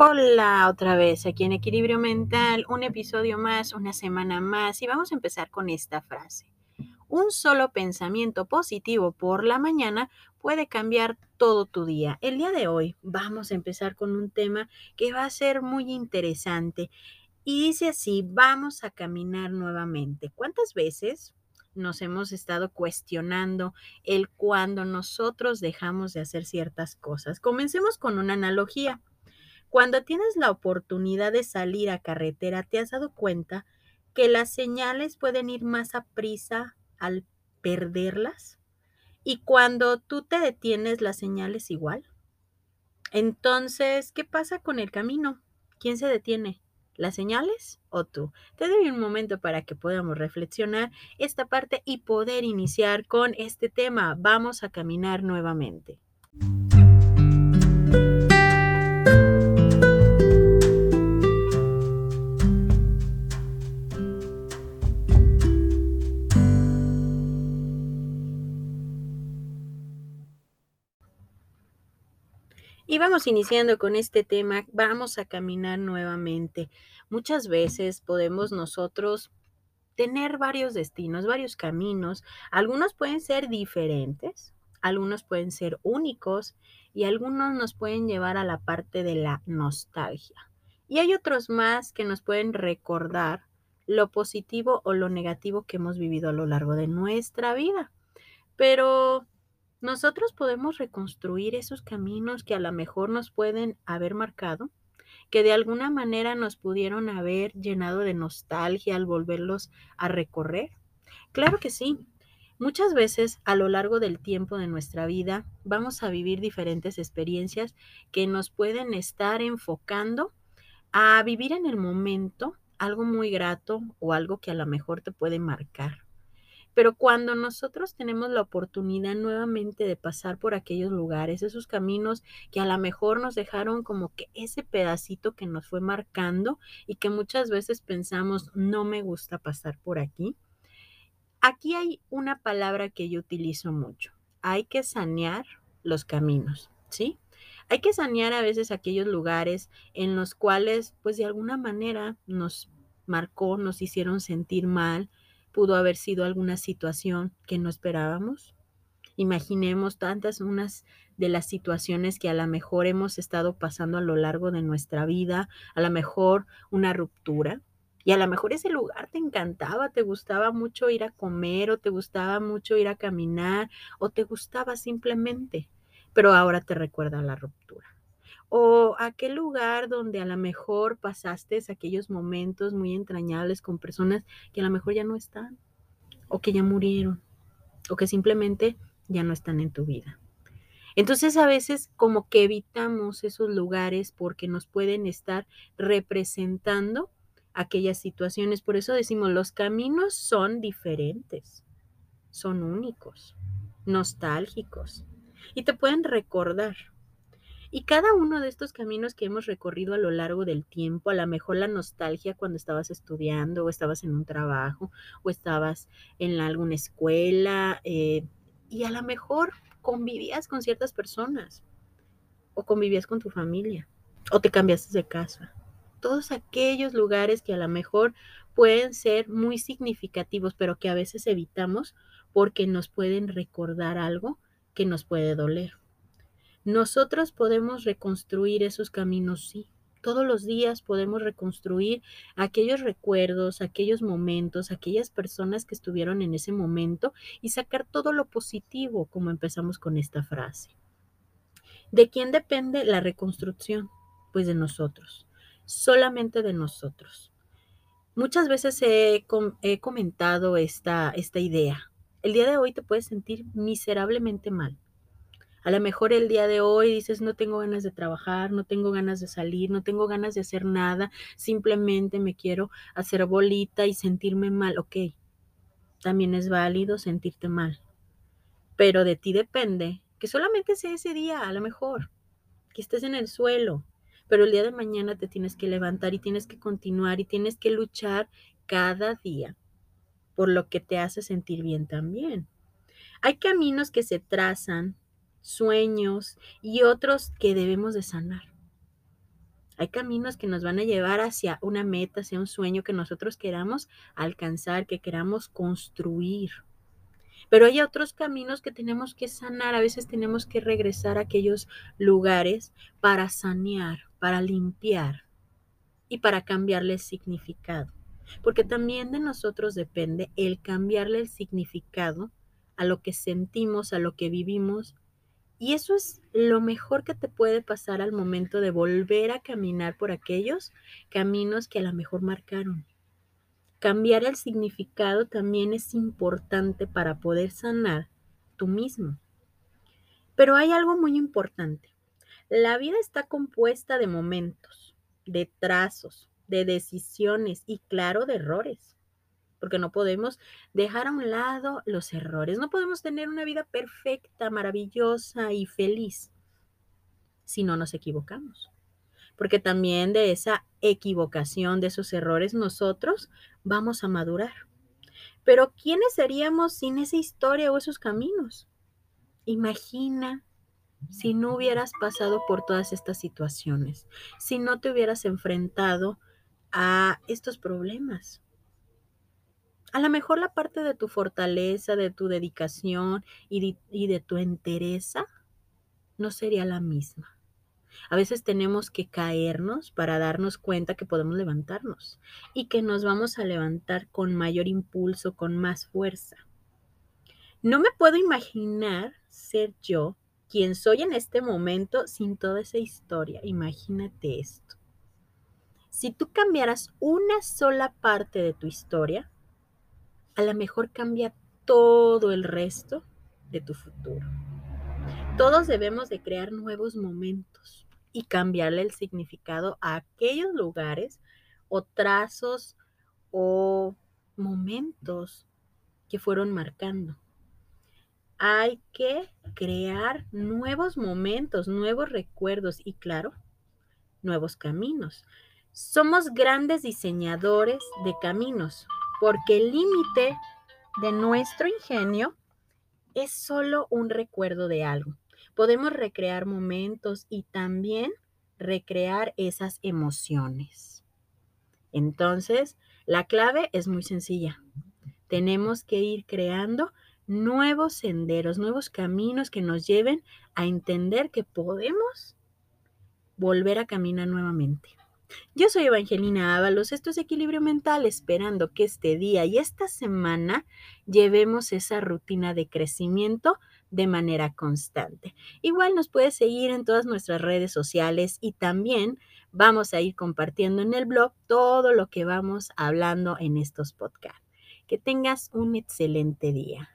Hola otra vez aquí en Equilibrio Mental, un episodio más, una semana más y vamos a empezar con esta frase. Un solo pensamiento positivo por la mañana puede cambiar todo tu día. El día de hoy vamos a empezar con un tema que va a ser muy interesante y dice así, vamos a caminar nuevamente. ¿Cuántas veces nos hemos estado cuestionando el cuando nosotros dejamos de hacer ciertas cosas? Comencemos con una analogía. Cuando tienes la oportunidad de salir a carretera, ¿te has dado cuenta que las señales pueden ir más a prisa al perderlas? Y cuando tú te detienes, la señal es igual. Entonces, ¿qué pasa con el camino? ¿Quién se detiene? ¿Las señales o tú? Te doy un momento para que podamos reflexionar esta parte y poder iniciar con este tema. Vamos a caminar nuevamente. Y vamos iniciando con este tema, vamos a caminar nuevamente. Muchas veces podemos nosotros tener varios destinos, varios caminos. Algunos pueden ser diferentes, algunos pueden ser únicos y algunos nos pueden llevar a la parte de la nostalgia. Y hay otros más que nos pueden recordar lo positivo o lo negativo que hemos vivido a lo largo de nuestra vida. Pero nosotros podemos reconstruir esos caminos que a lo mejor nos pueden haber marcado, que de alguna manera nos pudieron haber llenado de nostalgia al volverlos a recorrer. Claro que sí. Muchas veces a lo largo del tiempo de nuestra vida vamos a vivir diferentes experiencias que nos pueden estar enfocando a vivir en el momento algo muy grato o algo que a lo mejor te puede marcar. Pero cuando nosotros tenemos la oportunidad nuevamente de pasar por aquellos lugares, esos caminos que a lo mejor nos dejaron como que ese pedacito que nos fue marcando y que muchas veces pensamos, no me gusta pasar por aquí. Aquí hay una palabra que yo utilizo mucho. Hay que sanear los caminos, ¿sí? Hay que sanear a veces aquellos lugares en los cuales, pues de alguna manera nos marcó, nos hicieron sentir mal, pudo haber sido alguna situación que no esperábamos. Imaginemos tantas unas de las situaciones que a lo mejor hemos estado pasando a lo largo de nuestra vida, a lo mejor una ruptura, y a lo mejor ese lugar te encantaba, te gustaba mucho ir a comer o te gustaba mucho ir a caminar o te gustaba simplemente, pero ahora te recuerda la ruptura o aquel lugar donde a lo mejor pasaste aquellos momentos muy entrañables con personas que a lo mejor ya no están, o que ya murieron, o que simplemente ya no están en tu vida. Entonces a veces como que evitamos esos lugares porque nos pueden estar representando aquellas situaciones. Por eso decimos, los caminos son diferentes, son únicos, nostálgicos y te pueden recordar y cada uno de estos caminos que hemos recorrido a lo largo del tiempo, a lo mejor la nostalgia cuando estabas estudiando o estabas en un trabajo o estabas en alguna escuela eh, y a lo mejor convivías con ciertas personas o convivías con tu familia o te cambiaste de casa. Todos aquellos lugares que a lo mejor pueden ser muy significativos, pero que a veces evitamos porque nos pueden recordar algo que nos puede doler. Nosotros podemos reconstruir esos caminos, sí. Todos los días podemos reconstruir aquellos recuerdos, aquellos momentos, aquellas personas que estuvieron en ese momento y sacar todo lo positivo, como empezamos con esta frase. ¿De quién depende la reconstrucción? Pues de nosotros, solamente de nosotros. Muchas veces he, comentado esta, idea. El día de hoy te puedes sentir miserablemente mal a lo mejor el día de hoy dices, no tengo ganas de trabajar, no tengo ganas de salir, no tengo ganas de hacer nada, simplemente me quiero hacer bolita y sentirme mal. Ok, también es válido sentirte mal, pero de ti depende que solamente sea ese día, a lo mejor, que estés en el suelo, pero el día de mañana te tienes que levantar y tienes que continuar y tienes que luchar cada día por lo que te hace sentir bien también. Hay caminos que se trazan sueños y otros que debemos de sanar. Hay caminos que nos van a llevar hacia una meta, hacia un sueño que nosotros queramos alcanzar, que queramos construir. Pero hay otros caminos que tenemos que sanar. A veces tenemos que regresar a aquellos lugares para sanear, para limpiar y para cambiarle el significado. Porque también de nosotros depende el cambiarle el significado a lo que sentimos, a lo que vivimos. Y eso es lo mejor que te puede pasar al momento de volver a caminar por aquellos caminos que a lo mejor marcaron. Cambiar el significado también es importante para poder sanar tú mismo. Pero hay algo muy importante. La vida está compuesta de momentos, de trazos, de decisiones y claro, de errores porque no podemos dejar a un lado los errores, no podemos tener una vida perfecta, maravillosa y feliz si no nos equivocamos. Porque también de esa equivocación, de esos errores, nosotros vamos a madurar. Pero ¿quiénes seríamos sin esa historia o esos caminos? Imagina si no hubieras pasado por todas estas situaciones, si no te hubieras enfrentado a estos problemas, a lo mejor la parte de tu fortaleza, de tu dedicación y de, tu entereza no sería la misma. A veces tenemos que caernos para darnos cuenta que podemos levantarnos y que nos vamos a levantar con mayor impulso, con más fuerza. No me puedo imaginar ser yo quien soy en este momento sin toda esa historia. Imagínate esto. Si tú cambiaras una sola parte de tu historia, a lo mejor cambia todo el resto de tu futuro. Todos debemos de crear nuevos momentos y cambiarle el significado a aquellos lugares o trazos o momentos que fueron marcando. Hay que crear nuevos momentos, nuevos recuerdos y claro, nuevos caminos. Somos grandes diseñadores de caminos, porque el límite de nuestro ingenio es solo un recuerdo de algo. Podemos recrear momentos y también recrear esas emociones. Entonces, la clave es muy sencilla. Tenemos que ir creando nuevos senderos, nuevos caminos que nos lleven a entender que podemos volver a caminar nuevamente. Yo soy Evangelina Ábalos, esto es Equilibrio Mental, esperando que este día y esta semana llevemos esa rutina de crecimiento de manera constante. Igual nos puedes seguir en todas nuestras redes sociales y también vamos a ir compartiendo en el blog todo lo que vamos hablando en estos podcasts. Que tengas un excelente día.